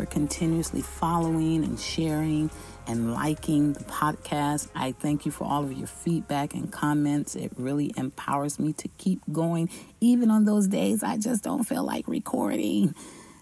for continuously following and sharing and liking the podcast. I thank you for all of your feedback and comments. It really empowers me to keep going, even on those days I just don't feel like recording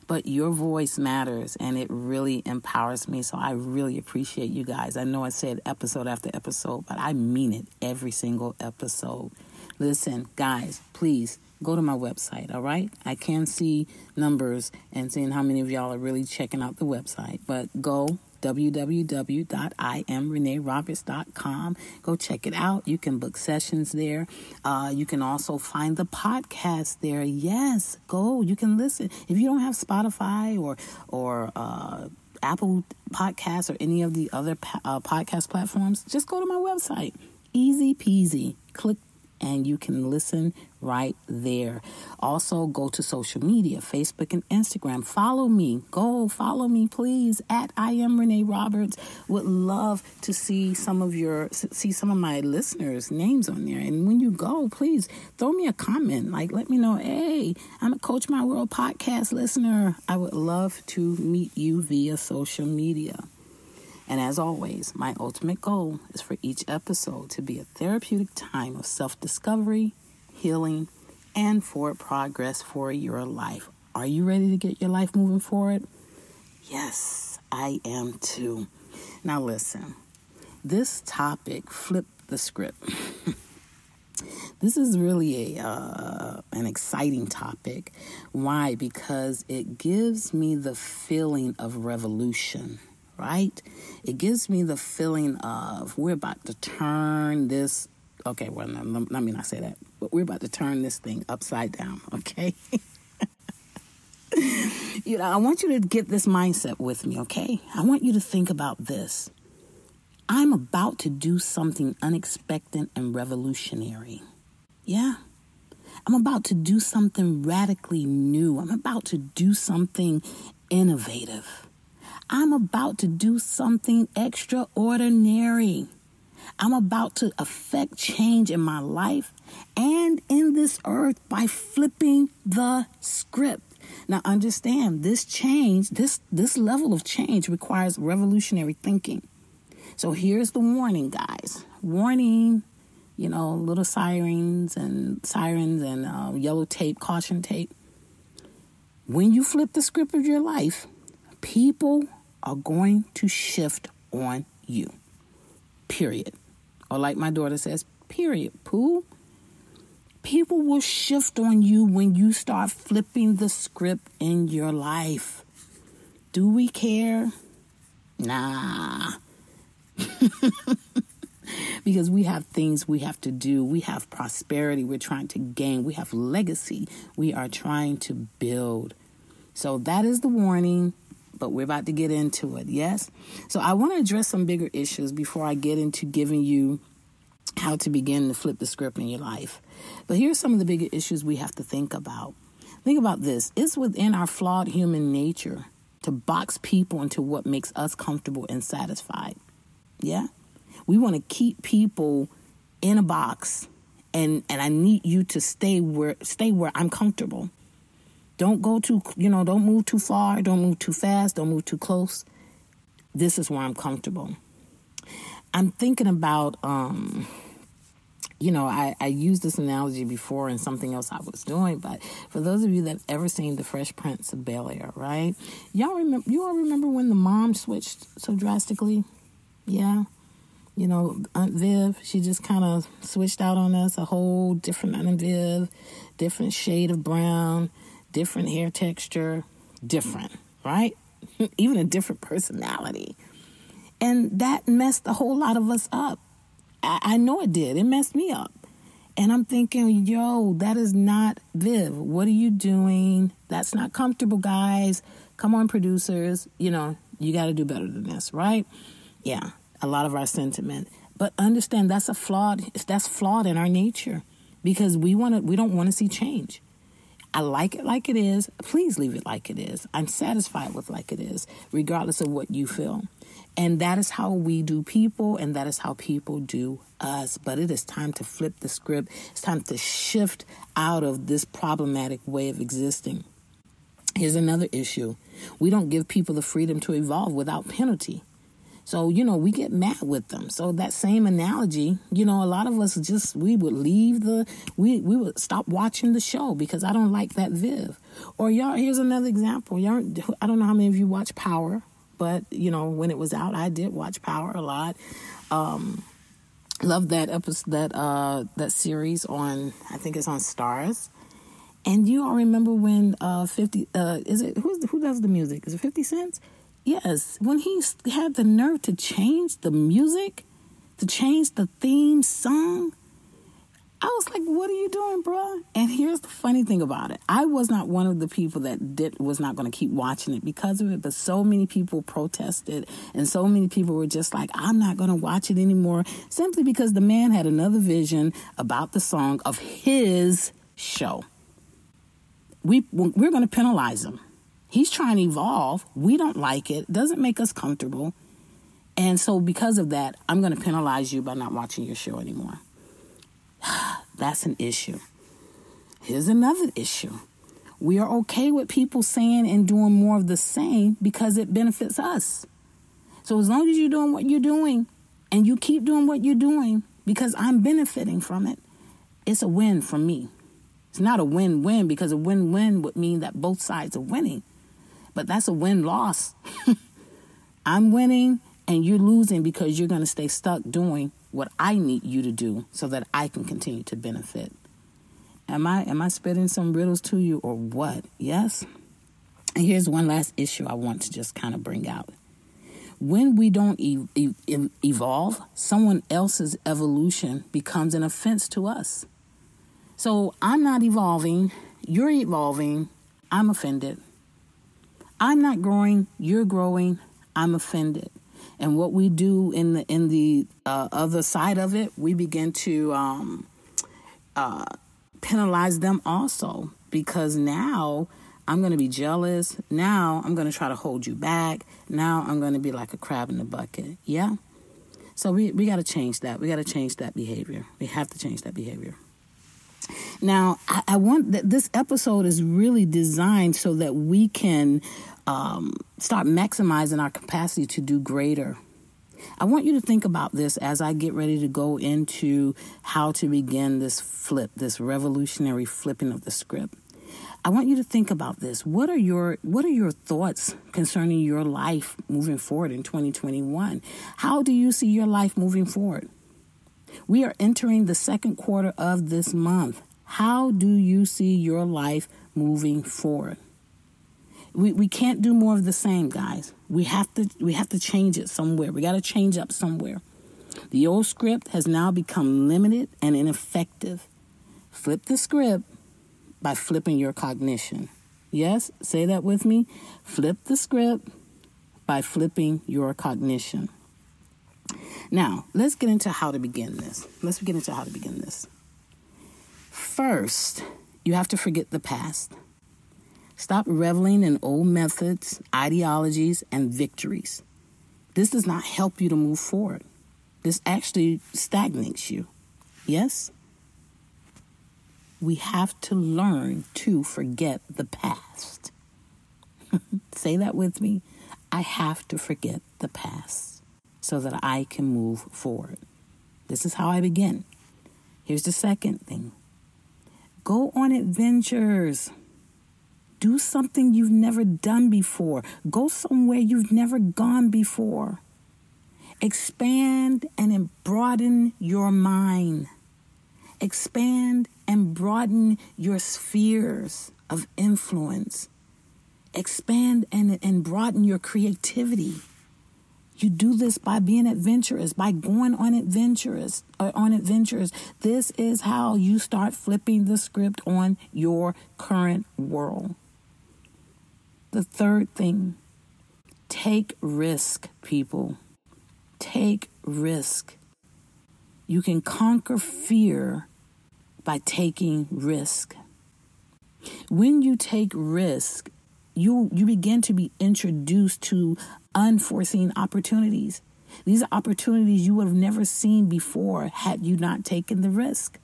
but your voice matters and it really empowers me. So I really appreciate you guys. I know I said episode after episode, but I mean it every single episode. Listen, guys, please go to my website, all right? I can see numbers and seeing how many of y'all are really checking out the website, but go www.imreneeroberts.com. Go check it out. You can book sessions there. Uh, you can also find the podcast there. Yes, go. You can listen. If you don't have Spotify or or uh, Apple Podcasts or any of the other uh, podcast platforms, just go to my website. Easy peasy. Click and you can listen right there. Also, go to social media Facebook and Instagram. Follow me. Go follow me, please, at I am Renee Roberts. Would love to see some of your, see some of my listeners' names on there. And when you go, please throw me a comment. Like, let me know, hey, I'm a Coach My World podcast listener. I would love to meet you via social media. And as always, my ultimate goal is for each episode to be a therapeutic time of self discovery, healing, and forward progress for your life. Are you ready to get your life moving forward? Yes, I am too. Now, listen, this topic, flipped the script. this is really a uh, an exciting topic. Why? Because it gives me the feeling of revolution right? It gives me the feeling of we're about to turn this. Okay, well, let, me not say that, but we're about to turn this thing upside down, okay? you know, I want you to get this mindset with me, okay? I want you to think about this. I'm about to do something unexpected and revolutionary. Yeah. I'm about to do something radically new. I'm about to do something innovative. I'm about to do something extraordinary. I'm about to affect change in my life and in this earth by flipping the script. Now understand this change, this this level of change requires revolutionary thinking. So here's the warning, guys. Warning, you know, little sirens and sirens and uh, yellow tape, caution tape. When you flip the script of your life, people are going to shift on you. Period. Or like my daughter says, period. Pooh. People will shift on you when you start flipping the script in your life. Do we care? Nah. because we have things we have to do. We have prosperity we're trying to gain. We have legacy we are trying to build. So that is the warning but we're about to get into it. Yes? So I want to address some bigger issues before I get into giving you how to begin to flip the script in your life. But here's some of the bigger issues we have to think about. Think about this it's within our flawed human nature to box people into what makes us comfortable and satisfied. Yeah? We want to keep people in a box and and I need you to stay where stay where I'm comfortable. Don't go too, you know, don't move too far, don't move too fast, don't move too close. This is where I'm comfortable. I'm thinking about, um, you know, I, I used this analogy before in something else I was doing, but for those of you that have ever seen The Fresh Prince of Bel Air, right? Y'all remember? You all remember when the mom switched so drastically? Yeah, you know, Aunt Viv, she just kind of switched out on us, a whole different Aunt Viv, different shade of brown different hair texture, different, right? Even a different personality. And that messed a whole lot of us up. I, I know it did. It messed me up. And I'm thinking, yo, that is not Viv. What are you doing? That's not comfortable, guys. Come on, producers. You know, you got to do better than this, right? Yeah, a lot of our sentiment. But understand that's a flawed. That's flawed in our nature because we want to. We don't want to see change. I like it like it is. Please leave it like it is. I'm satisfied with like it is, regardless of what you feel. And that is how we do people, and that is how people do us. But it is time to flip the script. It's time to shift out of this problematic way of existing. Here's another issue we don't give people the freedom to evolve without penalty. So, you know, we get mad with them. So that same analogy, you know, a lot of us just we would leave the we we would stop watching the show because I don't like that Viv. Or y'all here's another example. Y'all I don't know how many of you watch Power, but you know, when it was out, I did watch Power a lot. Um love that episode that uh that series on I think it's on Starz. And you all remember when uh 50 uh is it who who does the music? Is it 50 Cent? Yes, when he had the nerve to change the music, to change the theme song, I was like, "What are you doing, bro?" And here's the funny thing about it: I was not one of the people that did was not going to keep watching it because of it, but so many people protested, and so many people were just like, "I'm not going to watch it anymore," simply because the man had another vision about the song of his show. We we're going to penalize him He's trying to evolve. We don't like it. Doesn't make us comfortable. And so because of that, I'm going to penalize you by not watching your show anymore. That's an issue. Here's another issue. We are okay with people saying and doing more of the same because it benefits us. So as long as you're doing what you're doing and you keep doing what you're doing because I'm benefiting from it, it's a win for me. It's not a win win because a win win would mean that both sides are winning. But that's a win loss. I'm winning and you're losing because you're going to stay stuck doing what I need you to do so that I can continue to benefit. Am I am I spitting some riddles to you or what? Yes. And here's one last issue I want to just kind of bring out. When we don't e- e- evolve, someone else's evolution becomes an offense to us. So I'm not evolving, you're evolving, I'm offended. I'm not growing, you're growing, I'm offended. And what we do in the in the uh, other side of it, we begin to um, uh, penalize them also because now I'm going to be jealous. Now I'm going to try to hold you back. Now I'm going to be like a crab in the bucket. Yeah. So we, we got to change that. We got to change that behavior. We have to change that behavior. Now, I, I want that this episode is really designed so that we can um, start maximizing our capacity to do greater. I want you to think about this as I get ready to go into how to begin this flip, this revolutionary flipping of the script. I want you to think about this. What are your what are your thoughts concerning your life moving forward in 2021? How do you see your life moving forward? We are entering the second quarter of this month. How do you see your life moving forward? We, we can't do more of the same, guys. We have to we have to change it somewhere. We got to change up somewhere. The old script has now become limited and ineffective. Flip the script by flipping your cognition. Yes, say that with me. Flip the script by flipping your cognition. Now, let's get into how to begin this. Let's get into how to begin this. First, you have to forget the past. Stop reveling in old methods, ideologies, and victories. This does not help you to move forward. This actually stagnates you. Yes? We have to learn to forget the past. Say that with me. I have to forget the past so that I can move forward. This is how I begin. Here's the second thing go on adventures. Do something you've never done before. Go somewhere you've never gone before. Expand and broaden your mind. Expand and broaden your spheres of influence. Expand and, and broaden your creativity. You do this by being adventurous, by going on adventures or uh, on adventures. This is how you start flipping the script on your current world. The third thing, take risk, people. Take risk. You can conquer fear by taking risk. When you take risk, you you begin to be introduced to unforeseen opportunities. These are opportunities you would have never seen before had you not taken the risk.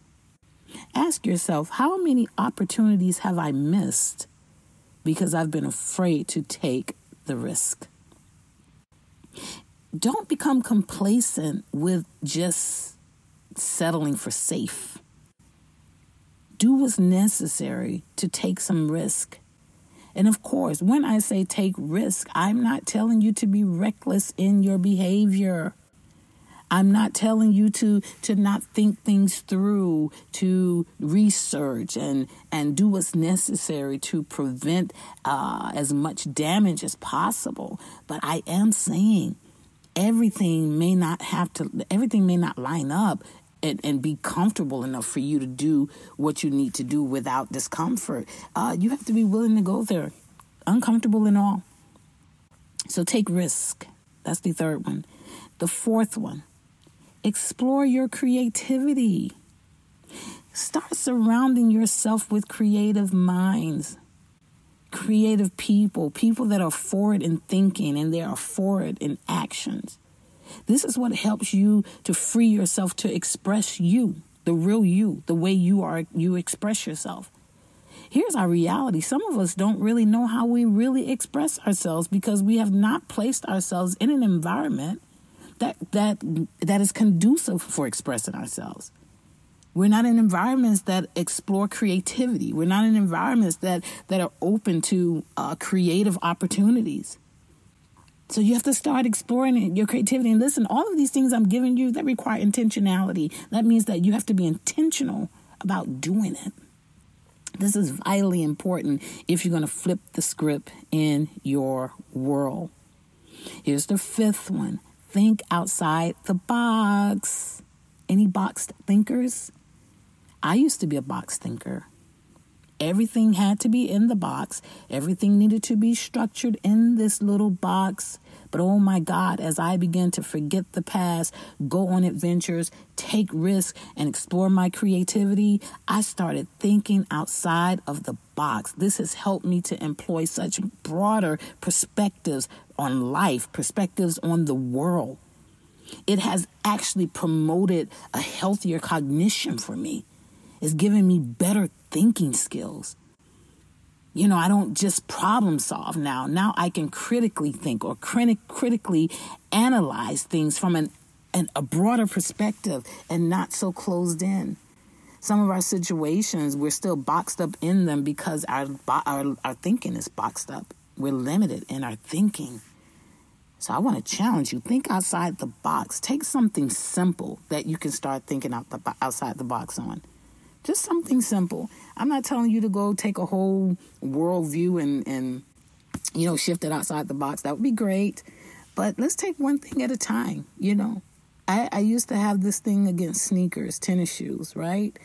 Ask yourself, how many opportunities have I missed because I've been afraid to take the risk? Don't become complacent with just settling for safe. Do what's necessary to take some risk. And of course, when I say take risk, I'm not telling you to be reckless in your behavior. I'm not telling you to to not think things through, to research and and do what's necessary to prevent uh, as much damage as possible. But I am saying everything may not have to everything may not line up and, and, be comfortable enough for you to do what you need to do without discomfort. Uh, you have to be willing to go there, uncomfortable and all. So take risk. That's the third one. The fourth one, explore your creativity. Start surrounding yourself with creative minds, creative people, people that are forward in thinking and they are forward in actions. This is what helps you to free yourself to express you, the real you, the way you are, you express yourself. Here's our reality. Some of us don't really know how we really express ourselves because we have not placed ourselves in an environment that that that is conducive for expressing ourselves. We're not in environments that explore creativity. We're not in environments that that are open to uh, creative opportunities. So you have to start exploring your creativity. And listen, all of these things I'm giving you that require intentionality. That means that you have to be intentional about doing it. This is vitally important if you're going to flip the script in your world. Here's the fifth one think outside the box. Any boxed thinkers? I used to be a box thinker. Everything had to be in the box. Everything needed to be structured in this little box. But oh my God, as I began to forget the past, go on adventures, take risks, and explore my creativity, I started thinking outside of the box. This has helped me to employ such broader perspectives on life, perspectives on the world. It has actually promoted a healthier cognition for me. It's given me better thinking skills. You know, I don't just problem solve now. Now I can critically think or crit- critically analyze things from an, an, a broader perspective and not so closed in. Some of our situations, we're still boxed up in them because our, our, our thinking is boxed up. We're limited in our thinking. So I want to challenge you. Think outside the box. Take something simple that you can start thinking out the, outside the box on. Just something simple. I'm not telling you to go take a whole worldview and, and you know, shift it outside the box. That would be great. But let's take one thing at a time, you know. I, I used to have this thing against sneakers, tennis shoes, right?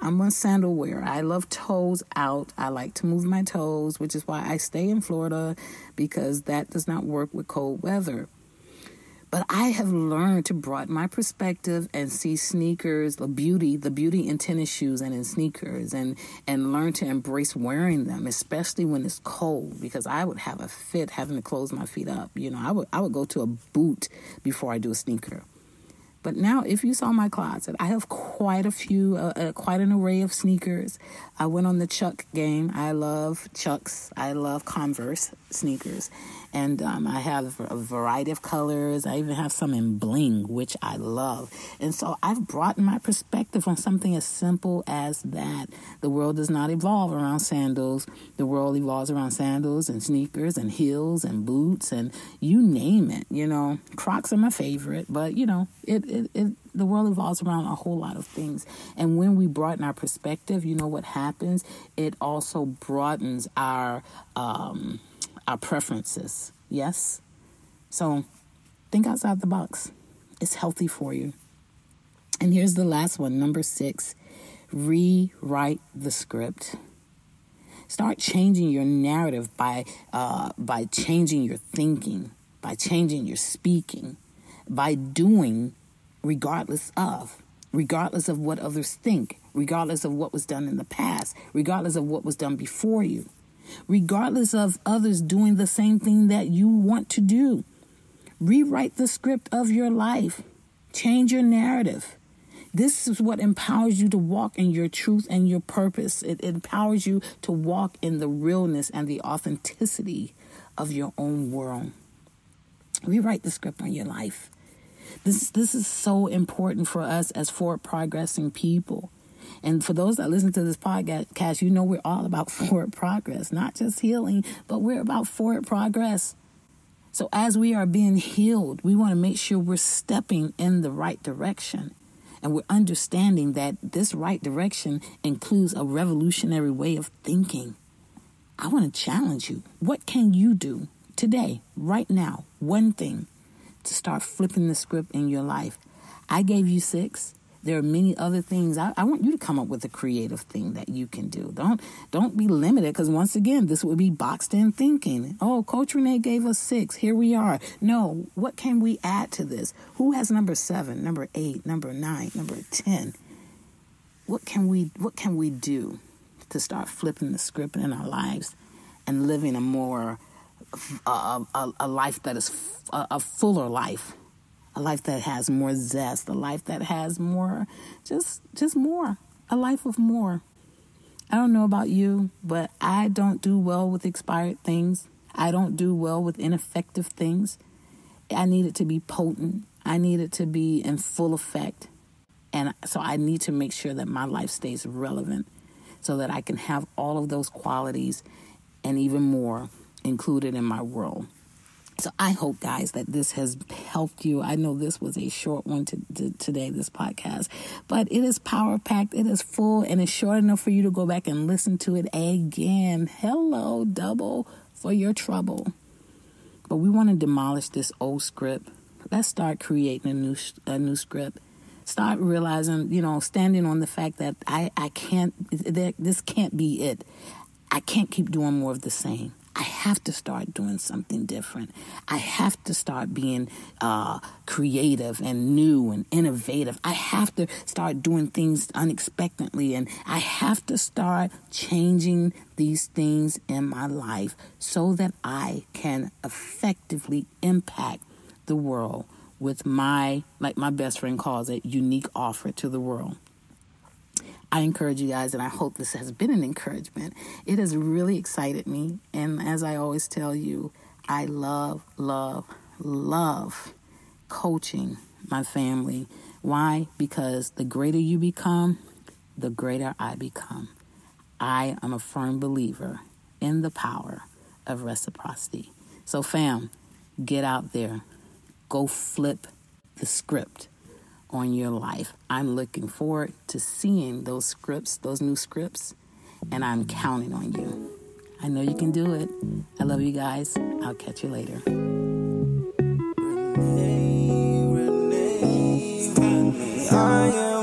I'm a sandal wearer. I love toes out. I like to move my toes, which is why I stay in Florida because that does not work with cold weather. But I have learned to broaden my perspective and see sneakers, the beauty, the beauty in tennis shoes and in sneakers, and and learn to embrace wearing them, especially when it's cold. Because I would have a fit having to close my feet up. You know, I would I would go to a boot before I do a sneaker. But now, if you saw my closet, I have quite a few, uh, uh, quite an array of sneakers. I went on the Chuck game. I love Chucks. I love Converse sneakers. And um, I have a variety of colors. I even have some in bling, which I love. And so I've brought my perspective on something as simple as that. The world does not evolve around sandals. The world evolves around sandals and sneakers and heels and boots and you name it. You know, Crocs are my favorite, but you know, it, it, it the world evolves around a whole lot of things. And when we broaden our perspective, you know what happens? It also broadens our um, our preferences. Yes? So think outside the box. It's healthy for you. And here's the last one, number six rewrite the script. Start changing your narrative by, uh, by changing your thinking, by changing your speaking, by doing regardless of, regardless of what others think, regardless of what was done in the past, regardless of what was done before you, regardless of others doing the same thing that you want to do. Rewrite the script of your life, change your narrative. This is what empowers you to walk in your truth and your purpose. It empowers you to walk in the realness and the authenticity of your own world. Rewrite the script on your life. This this is so important for us as forward progressing people. And for those that listen to this podcast, you know we're all about forward progress, not just healing, but we're about forward progress. So as we are being healed, we want to make sure we're stepping in the right direction. And we're understanding that this right direction includes a revolutionary way of thinking. I want to challenge you. What can you do today, right now, one thing to start flipping the script in your life. I gave you six. There are many other things. I, I want you to come up with a creative thing that you can do. Don't don't be limited because once again, this would be boxed in thinking. Oh, Coach Renee gave us six. Here we are. No, what can we add to this? Who has number seven, number eight, number nine, number ten? What can we what can we do to start flipping the script in our lives and living a more a, a, a life that is a, a fuller life, a life that has more zest, a life that has more, just just more, a life of more. I don't know about you, but I don't do well with expired things. I don't do well with ineffective things. I need it to be potent. I need it to be in full effect. And so I need to make sure that my life stays relevant so that I can have all of those qualities and even more included in my world. So I hope, guys, that this has helped you. I know this was a short one to, to, today, this podcast, but it is power packed. It is full and it's short enough for you to go back and listen to it again. Hello, double for your trouble. But we want to demolish this old script. Let's start creating a new a new script. Start realizing, you know, standing on the fact that I I can't. That This can't be it. I can't keep doing more of the same. I have to start doing something different. I have to start being uh, creative and new and innovative. I have to start doing things unexpectedly and I have to start changing these things in my life so that I can effectively impact the world with my, like my best friend calls it, unique offer to the world. I encourage you guys, and I hope this has been an encouragement. It has really excited me. And as I always tell you, I love, love, love coaching my family. Why? Because the greater you become, the greater I become. I am a firm believer in the power of reciprocity. So, fam, get out there, go flip the script on your life. I'm looking forward to seeing those scripts, those new scripts, and I'm counting on you. I know you can do it. I love you guys. I'll catch you later. Renee, Renee, Renee.